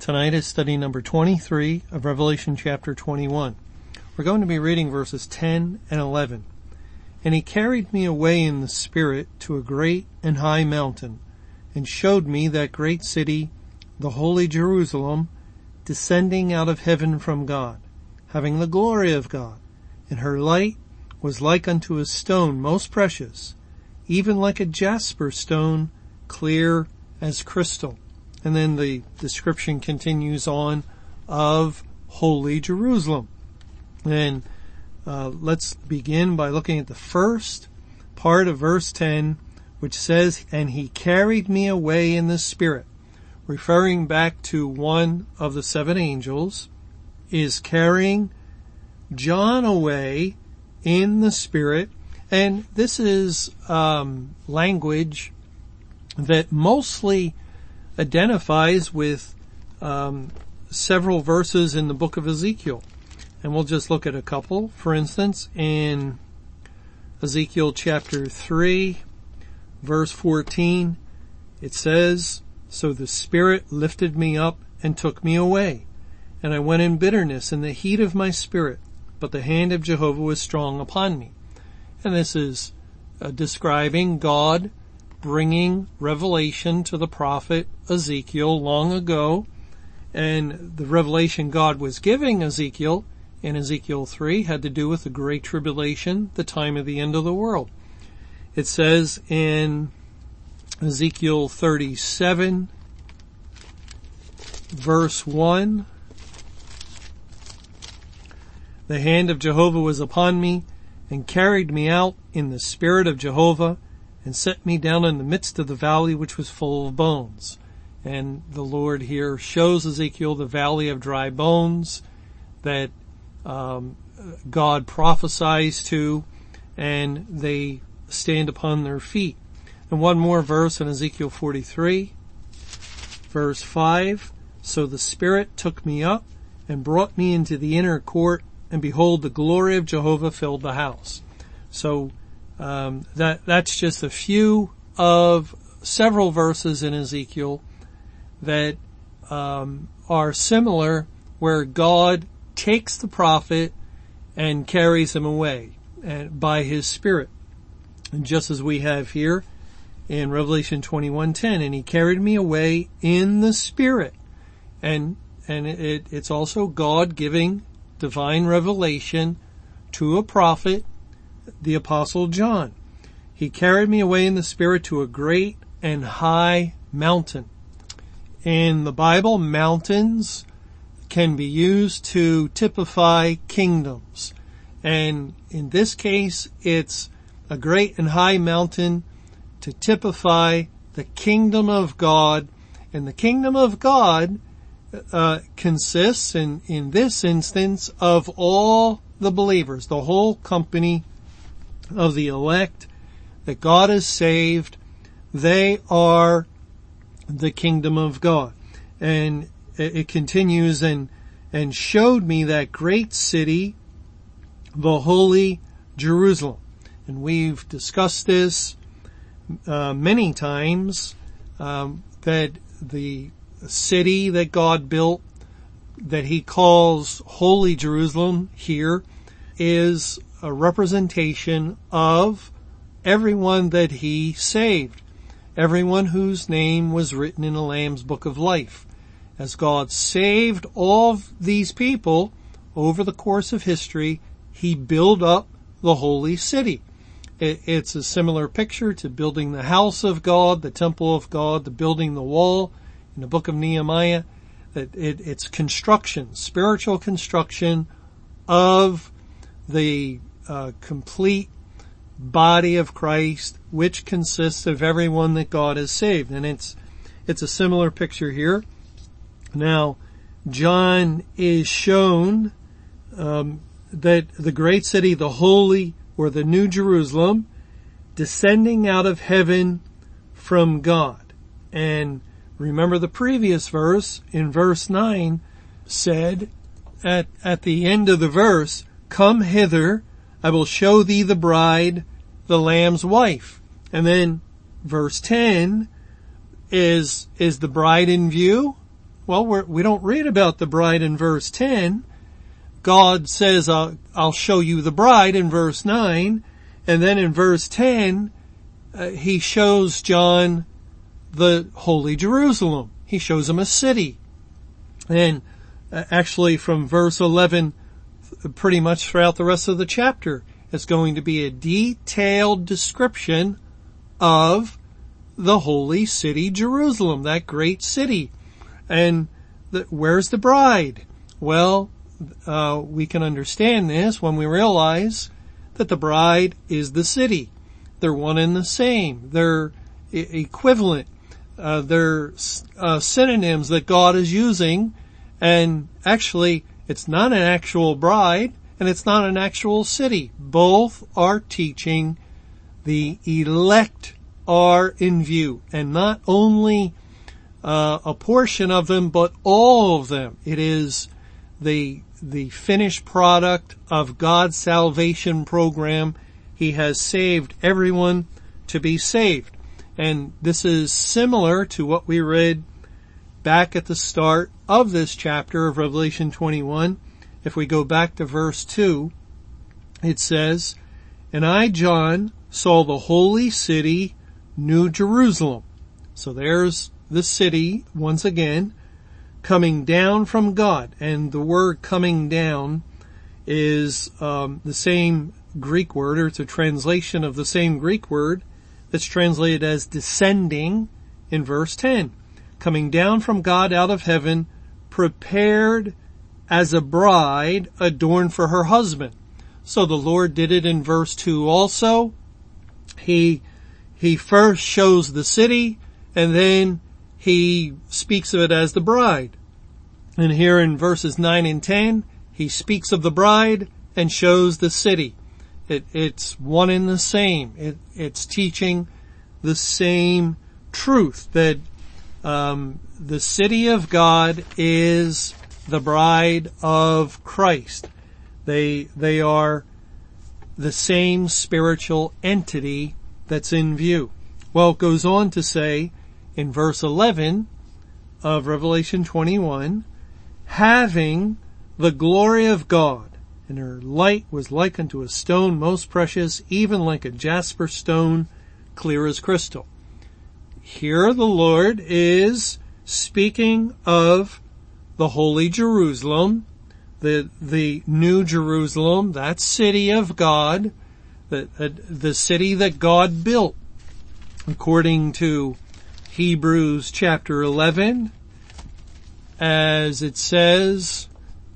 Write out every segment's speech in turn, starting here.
Tonight is study number 23 of Revelation chapter 21. We're going to be reading verses 10 and 11. And he carried me away in the spirit to a great and high mountain and showed me that great city, the holy Jerusalem, descending out of heaven from God, having the glory of God. And her light was like unto a stone most precious, even like a jasper stone, clear as crystal. And then the description continues on of Holy Jerusalem. And uh, let's begin by looking at the first part of verse 10, which says, And he carried me away in the spirit, referring back to one of the seven angels, is carrying John away in the spirit. And this is um, language that mostly identifies with um, several verses in the book of Ezekiel. And we'll just look at a couple. For instance, in Ezekiel chapter 3, verse 14, it says, So the Spirit lifted me up and took me away, and I went in bitterness in the heat of my spirit, but the hand of Jehovah was strong upon me. And this is uh, describing God bringing revelation to the prophet Ezekiel long ago. And the revelation God was giving Ezekiel in Ezekiel 3 had to do with the Great Tribulation, the time of the end of the world. It says in Ezekiel 37 verse 1, the hand of Jehovah was upon me and carried me out in the spirit of Jehovah and set me down in the midst of the valley which was full of bones. And the Lord here shows Ezekiel the valley of dry bones that um, God prophesies to, and they stand upon their feet. And one more verse in Ezekiel 43, verse 5. So the Spirit took me up and brought me into the inner court, and behold, the glory of Jehovah filled the house. So um, that that's just a few of several verses in Ezekiel that um, are similar, where God takes the prophet and carries him away and by His Spirit, and just as we have here in Revelation 21:10, and He carried me away in the Spirit, and and it, it's also God giving divine revelation to a prophet the apostle John. He carried me away in the spirit to a great and high mountain. In the Bible, mountains can be used to typify kingdoms. And in this case, it's a great and high mountain to typify the kingdom of God. And the kingdom of God uh, consists in, in this instance of all the believers, the whole company of the elect that God has saved, they are the kingdom of God. And it continues and, and showed me that great city, the holy Jerusalem. And we've discussed this uh, many times um, that the city that God built, that He calls holy Jerusalem here, is a representation of everyone that he saved, everyone whose name was written in the Lamb's book of life. As God saved all these people over the course of history, he built up the holy city. It's a similar picture to building the house of God, the temple of God, the building the wall in the book of Nehemiah. it's construction, spiritual construction of the uh, complete body of Christ, which consists of everyone that God has saved. And it's, it's a similar picture here. Now, John is shown um, that the great city, the holy or the New Jerusalem, descending out of heaven from God. And remember the previous verse in verse 9 said at, at the end of the verse, come hither, I will show thee the bride, the lamb's wife. And then verse 10 is, is the bride in view? Well, we're, we do not read about the bride in verse 10. God says, uh, I'll show you the bride in verse 9. And then in verse 10, uh, he shows John the holy Jerusalem. He shows him a city. And uh, actually from verse 11, pretty much throughout the rest of the chapter, it's going to be a detailed description of the holy city Jerusalem, that great city. And the, where's the bride? Well, uh, we can understand this when we realize that the bride is the city. They're one and the same. They're equivalent. Uh, they're uh, synonyms that God is using, and actually, it's not an actual bride, and it's not an actual city. Both are teaching the elect are in view, and not only uh, a portion of them, but all of them. It is the the finished product of God's salvation program. He has saved everyone to be saved. And this is similar to what we read back at the start of this chapter of Revelation 21. If we go back to verse 2, it says, And I, John, saw the holy city, New Jerusalem. So there's the city, once again, coming down from God. And the word coming down is um, the same Greek word, or it's a translation of the same Greek word that's translated as descending in verse 10. Coming down from God out of heaven, prepared as a bride adorned for her husband. So the Lord did it in verse 2 also. He, he first shows the city and then he speaks of it as the bride. And here in verses 9 and 10, he speaks of the bride and shows the city. It, it's one and the same. It, it's teaching the same truth that um, the city of God is the bride of Christ. They they are the same spiritual entity that's in view. Well, it goes on to say in verse 11 of Revelation 21, having the glory of God, and her light was like unto a stone most precious, even like a jasper stone, clear as crystal. Here the Lord is speaking of the holy Jerusalem, the, the new Jerusalem, that city of God, the, uh, the city that God built according to Hebrews chapter 11, as it says,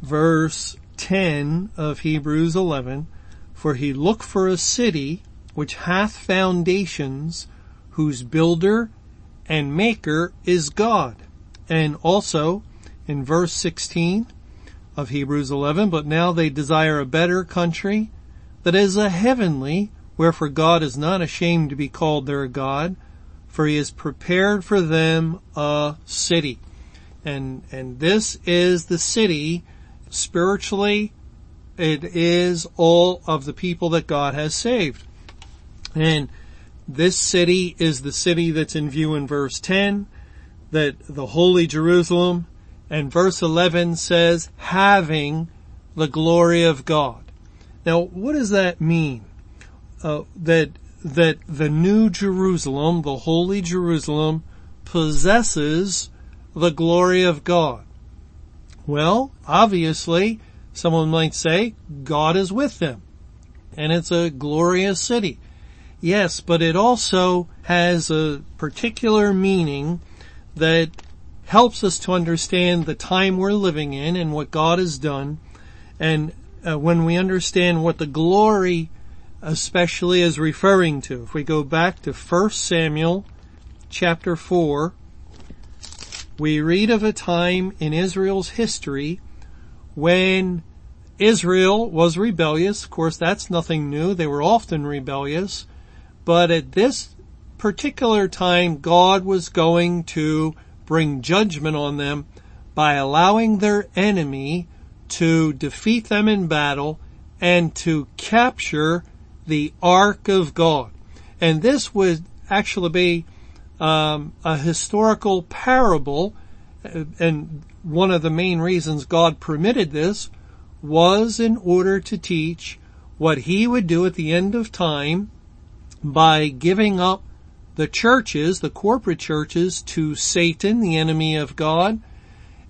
verse 10 of Hebrews 11, for he looked for a city which hath foundations, whose builder and maker is God. And also in verse 16 of Hebrews 11, but now they desire a better country that is a heavenly, wherefore God is not ashamed to be called their God, for he has prepared for them a city. And, and this is the city spiritually. It is all of the people that God has saved. And this city is the city that's in view in verse 10, that the holy Jerusalem, and verse 11 says, having the glory of God. Now, what does that mean? Uh, that that the new Jerusalem, the holy Jerusalem, possesses the glory of God? Well, obviously, someone might say God is with them and it's a glorious city. Yes, but it also has a particular meaning that helps us to understand the time we're living in and what God has done. And uh, when we understand what the glory especially is referring to. If we go back to 1 Samuel chapter 4 we read of a time in Israel's history when Israel was rebellious. Of course, that's nothing new. They were often rebellious. But at this particular time, God was going to bring judgment on them by allowing their enemy to defeat them in battle and to capture the Ark of God. And this would actually be um, a historical parable, uh, and one of the main reasons God permitted this was in order to teach what he would do at the end of time by giving up the churches, the corporate churches, to Satan, the enemy of God,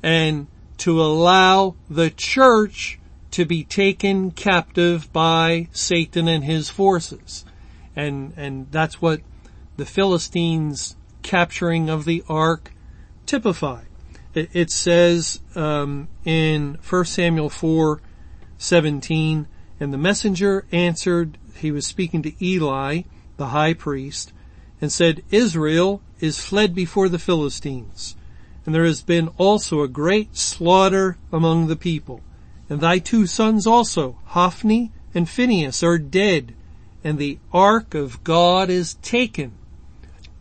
and to allow the church to be taken captive by Satan and his forces. And, and that's what the Philistines capturing of the ark typified. It, it says um, in 1 Samuel 4, 17, and the messenger answered, he was speaking to Eli, the high priest, and said, Israel is fled before the Philistines, and there has been also a great slaughter among the people. And thy two sons also, Hophni and Phinehas, are dead, and the ark of God is taken.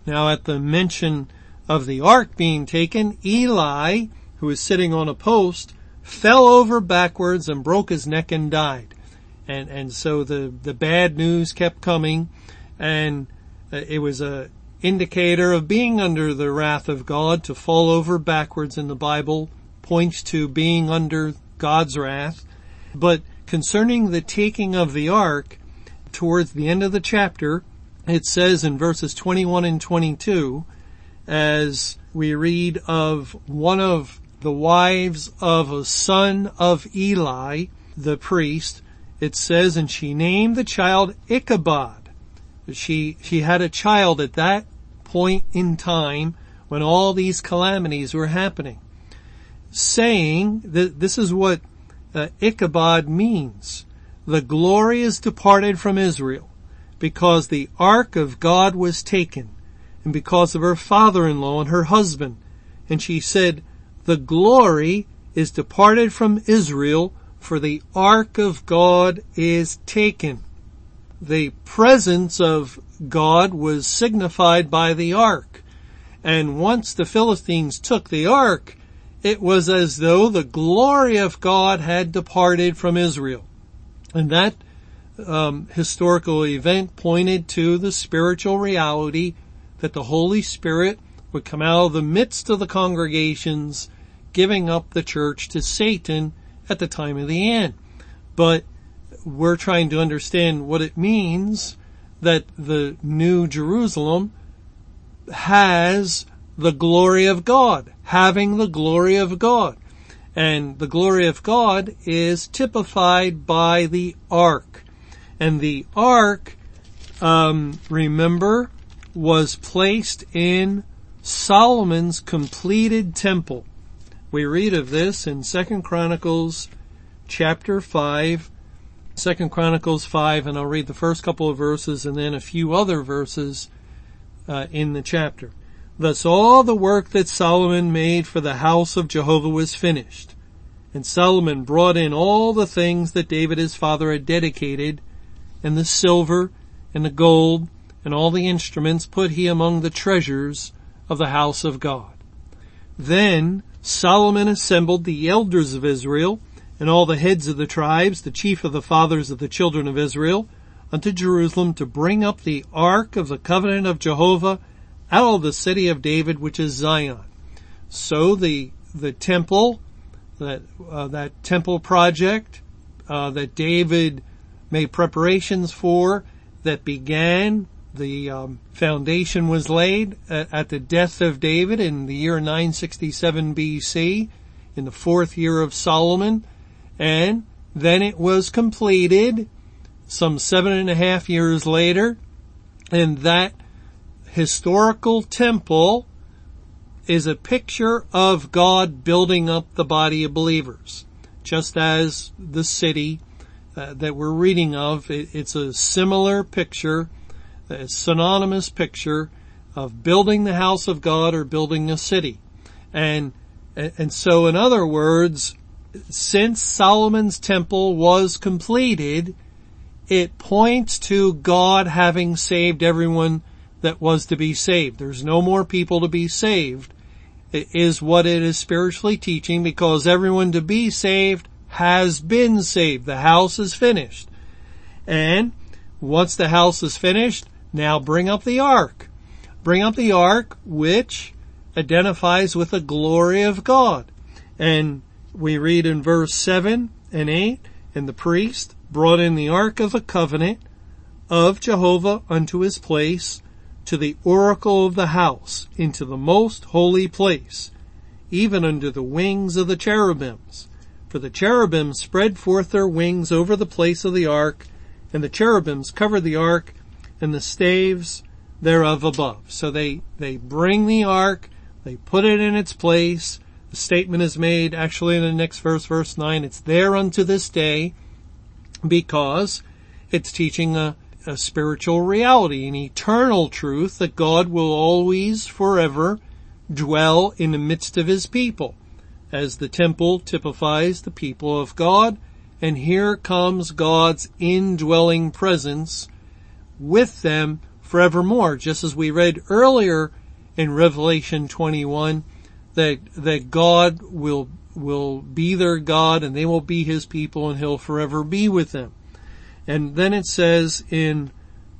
Now at the mention of the ark being taken, Eli, who was sitting on a post, fell over backwards and broke his neck and died. And, and so the, the bad news kept coming and uh, it was a indicator of being under the wrath of God to fall over backwards in the Bible points to being under God's wrath. But concerning the taking of the ark, towards the end of the chapter, it says in verses 21 and 22, as we read of one of the wives of a son of Eli, the priest, it says, and she named the child Ichabod. She, she had a child at that point in time when all these calamities were happening, saying that this is what uh, Ichabod means. The glory is departed from Israel because the ark of God was taken and because of her father-in-law and her husband. And she said, the glory is departed from Israel for the ark of God is taken. The presence of God was signified by the ark. And once the Philistines took the ark, it was as though the glory of God had departed from Israel. And that um, historical event pointed to the spiritual reality that the Holy Spirit would come out of the midst of the congregations, giving up the church to Satan at the time of the end. But we're trying to understand what it means that the new Jerusalem has the glory of God, having the glory of God. And the glory of God is typified by the ark. And the ark, um, remember, was placed in Solomon's completed temple. We read of this in Second Chronicles chapter 5, 2 Chronicles 5, and I'll read the first couple of verses and then a few other verses uh, in the chapter. Thus all the work that Solomon made for the house of Jehovah was finished. And Solomon brought in all the things that David his father had dedicated and the silver and the gold and all the instruments put he among the treasures of the house of God. Then Solomon assembled the elders of Israel and all the heads of the tribes, the chief of the fathers of the children of Israel, unto Jerusalem to bring up the ark of the covenant of Jehovah out of the city of David, which is Zion. So the the temple, that uh, that temple project uh, that David made preparations for that began. The um, foundation was laid at, at the death of David in the year 967 BC, in the fourth year of Solomon, and then it was completed some seven and a half years later, and that historical temple is a picture of God building up the body of believers, just as the city uh, that we're reading of. It, it's a similar picture, a synonymous picture of building the house of God or building a city. And, and so in other words, since Solomon's temple was completed, it points to God having saved everyone that was to be saved. There's no more people to be saved is what it is spiritually teaching because everyone to be saved has been saved. The house is finished. And once the house is finished, now bring up the ark. Bring up the ark which identifies with the glory of God. And we read in verse 7 and 8, and the priest brought in the ark of the covenant of Jehovah unto his place to the oracle of the house into the most holy place, even under the wings of the cherubims. For the cherubims spread forth their wings over the place of the ark, and the cherubims covered the ark and the staves thereof above. So they, they bring the ark, they put it in its place. Statement is made actually in the next verse, verse 9, it's there unto this day because it's teaching a, a spiritual reality, an eternal truth that God will always forever dwell in the midst of his people as the temple typifies the people of God. And here comes God's indwelling presence with them forevermore, just as we read earlier in Revelation 21 that, that God will, will be their God and they will be his people and he'll forever be with them. And then it says in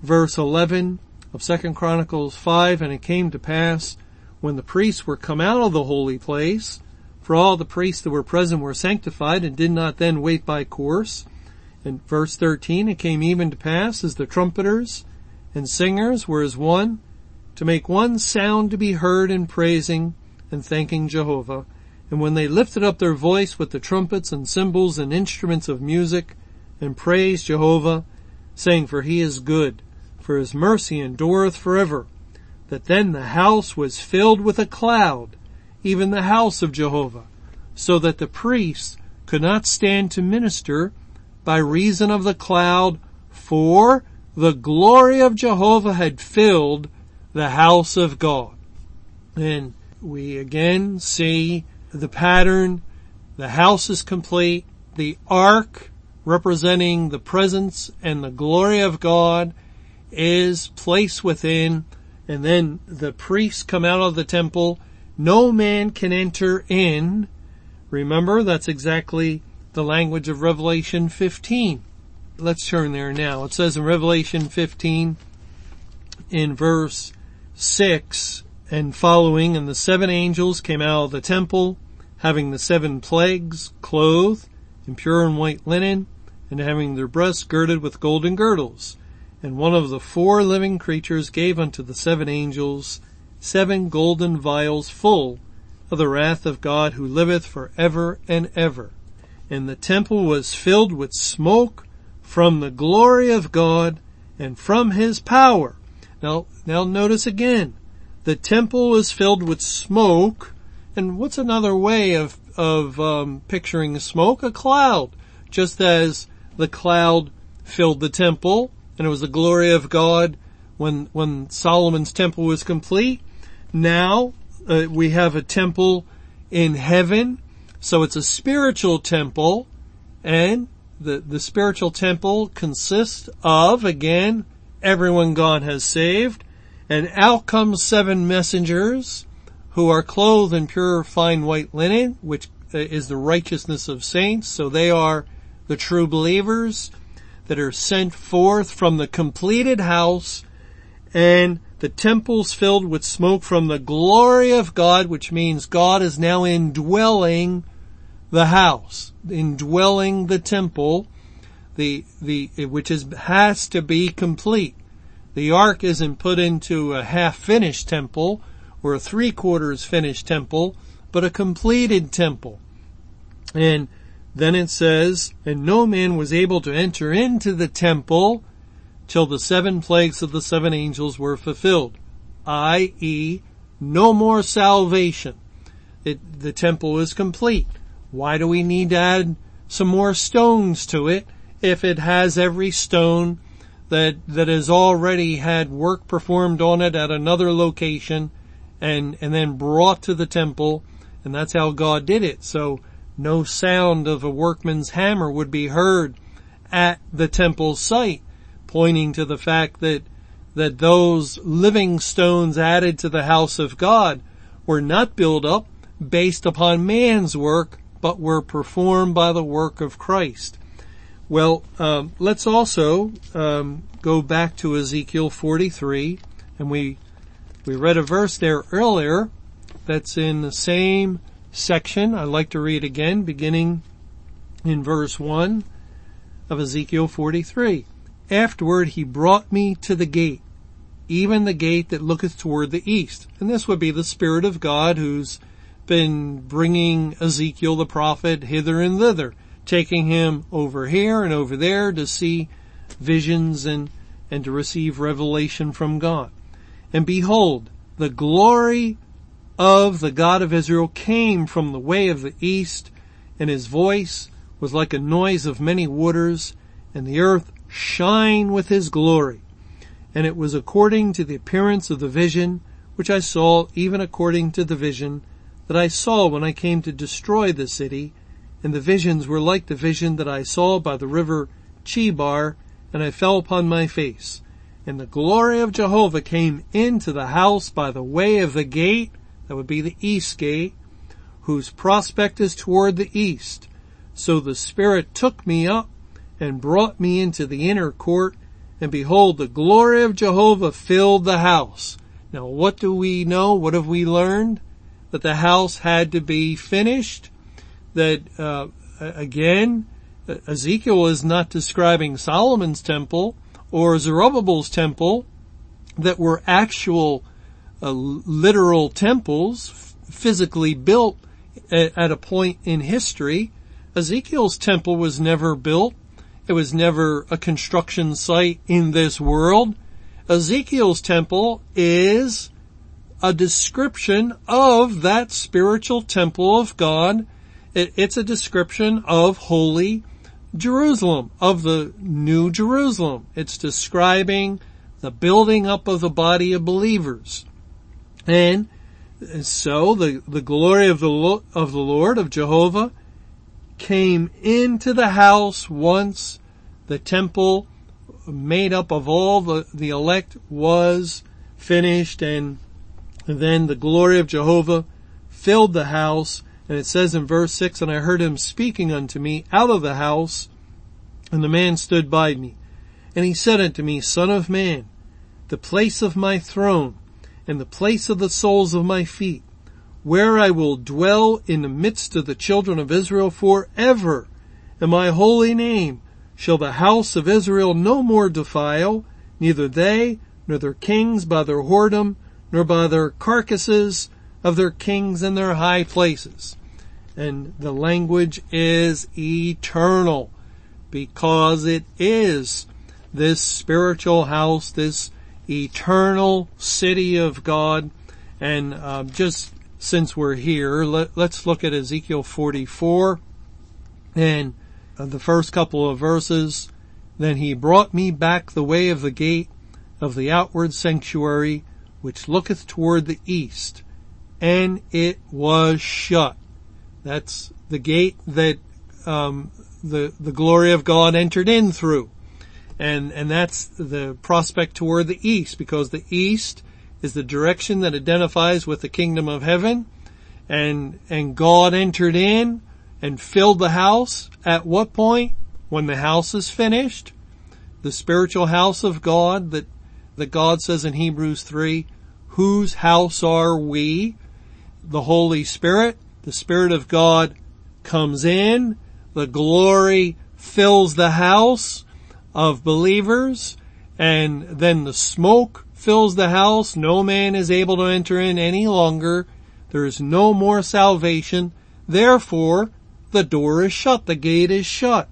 verse 11 of second Chronicles 5, and it came to pass when the priests were come out of the holy place for all the priests that were present were sanctified and did not then wait by course. In verse 13, it came even to pass as the trumpeters and singers were as one to make one sound to be heard in praising and thanking Jehovah. And when they lifted up their voice with the trumpets and cymbals and instruments of music and praised Jehovah, saying, for he is good, for his mercy endureth forever, that then the house was filled with a cloud even the house of Jehovah, so that the priests could not stand to minister by reason of the cloud, for the glory of Jehovah had filled the house of God. And we again see the pattern. The house is complete. The ark representing the presence and the glory of God is placed within. And then the priests come out of the temple no man can enter in. Remember, that's exactly the language of Revelation 15. Let's turn there now. It says in Revelation 15 in verse 6 and following, and the seven angels came out of the temple, having the seven plagues, clothed in pure and white linen, and having their breasts girded with golden girdles. And one of the four living creatures gave unto the seven angels seven golden vials full of the wrath of God who liveth for ever and ever. And the temple was filled with smoke from the glory of God and from his power. Now, now notice again, the temple is filled with smoke, and what's another way of, of um, picturing smoke? A cloud. Just as the cloud filled the temple, and it was the glory of God when, when Solomon's temple was complete, now uh, we have a temple in heaven, so it's a spiritual temple, and the, the spiritual temple consists of, again, everyone God has saved, and out comes seven messengers who are clothed in pure fine white linen, which uh, is the righteousness of saints, so they are the true believers that are sent forth from the completed house and the temple's filled with smoke from the glory of God, which means God is now indwelling the house, indwelling the temple, the, the, which is, has to be complete. The ark isn't put into a half finished temple or a three quarters finished temple, but a completed temple. And then it says, and no man was able to enter into the temple till the seven plagues of the seven angels were fulfilled, i.e., no more salvation. It, the temple is complete. Why do we need to add some more stones to it if it has every stone that, that has already had work performed on it at another location and, and then brought to the temple And that's how God did it. So no sound of a workman's hammer would be heard at the temple site, pointing to the fact that, that those living stones added to the house of God were not built up based upon man's work, but were performed by the work of Christ. Well, um, let's also um, go back to Ezekiel 43, and we we read a verse there earlier that's in the same section. I'd like to read again, beginning in verse 1 of Ezekiel 43. Afterward he brought me to the gate, even the gate that looketh toward the east. And this would be the Spirit of God who's been bringing Ezekiel the prophet hither and thither, taking him over here and over there to see visions and, and to receive revelation from God. And behold, the glory of the God of Israel came from the way of the east, and his voice was like a noise of many waters, and the earth shine with his glory. And it was according to the appearance of the vision which I saw, even according to the vision that I saw when I came to destroy the city, and the visions were like the vision that I saw by the river Chebar, and I fell upon my face. And the glory of Jehovah came into the house by the way of the gate, that would be the east gate, whose prospect is toward the east. So the Spirit took me up and brought me into the inner court, and behold, the glory of Jehovah filled the house. Now what do we know? What have we learned? That the house had to be finished. That, uh, again, Ezekiel is not describing Solomon's temple or Zerubbabel's temple that were actual uh, literal temples physically built at, at a point in history. Ezekiel's temple was never built. It was never a construction site in this world. Ezekiel's temple is a description of that spiritual temple of God. It's a description of holy Jerusalem, of the New Jerusalem. It's describing the building up of the body of believers. And so the, the glory of the, of the Lord, of Jehovah, came into the house once the temple made up of all the, the elect was finished and then the glory of Jehovah filled the house. And it says in verse six, and I heard him speaking unto me out of the house and the man stood by me. And he said unto me, son of man, the place of my throne and the place of the soles of my feet, where I will dwell in the midst of the children of Israel forever, and my holy name shall the house of Israel no more defile, neither they nor their kings by their whoredom, nor by their carcasses of their kings in their high places. And the language is eternal because it is this spiritual house, this eternal city of God. And uh, just since we're here, let, us look at Ezekiel 44 and uh, the first couple of verses. Then he brought me back the way of the gate of the outward sanctuary, which looketh toward the east, and it was shut. That's the gate that um, the the glory of God entered in through. And and that's the prospect toward the east because the east is the direction that identifies with the kingdom of heaven. And and God entered in and filled the house. At what point? When the house is finished. The spiritual house of God that that God says in Hebrews 3 whose house are we the Holy Spirit the Spirit of God comes in the glory fills the house of believers and then the smoke fills the house. No man is able to enter in any longer. There is no more salvation. Therefore, the door is shut. The gate is shut.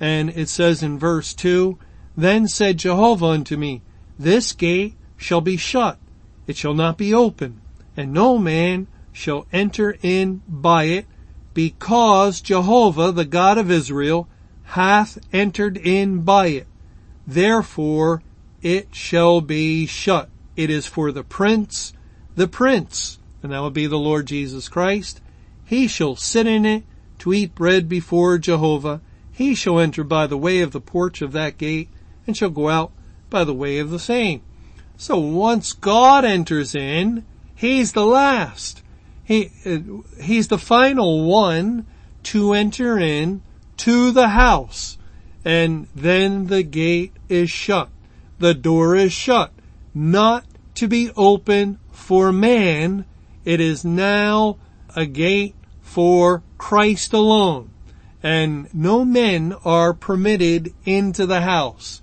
And it says in verse two, then said Jehovah unto me, this gate shall be shut. It shall not be open and no man shall enter in by it because Jehovah, the God of Israel, hath entered in by it. Therefore it shall be shut. It is for the prince, the prince, and that would be the Lord Jesus Christ, he shall sit in it to eat bread before Jehovah. He shall enter by the way of the porch of that gate and shall go out by the way of the same. So once God enters in, he's the last. He, uh, he's the final one to enter in to the house. And then the gate is shut. The door is shut. Not to be open for man. It is now a gate for Christ alone. And no men are permitted into the house.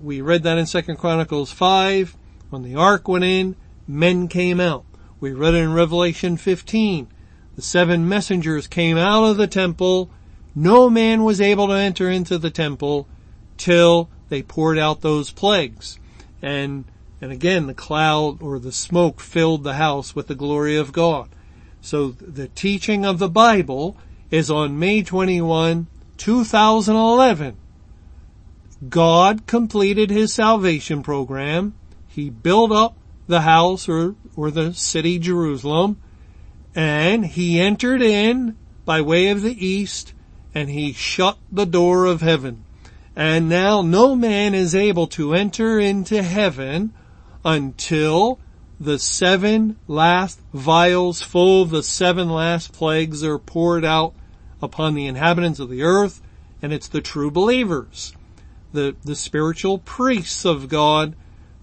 We read that in 2 Chronicles 5. When the ark went in, men came out. We read in Revelation 15. The seven messengers came out of the temple. No man was able to enter into the temple till they poured out those plagues. And, and again, the cloud or the smoke filled the house with the glory of God. So the teaching of the Bible is on May 21, 2011. God completed his salvation program. He built up the house or, or the city Jerusalem and he entered in by way of the east and he shut the door of heaven. And now no man is able to enter into heaven until the seven last vials full of the seven last plagues are poured out upon the inhabitants of the earth, and it's the true believers, the, the spiritual priests of God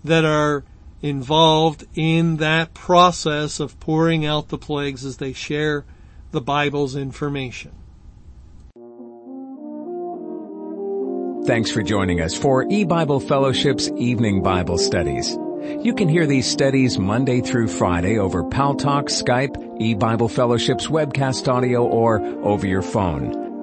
that are involved in that process of pouring out the plagues as they share the Bible's information. Thanks for joining us for E-Bible Fellowship's Evening Bible Studies. You can hear these studies Monday through Friday over Paltalk, Skype, E-Bible Fellowship's webcast audio, or over your phone.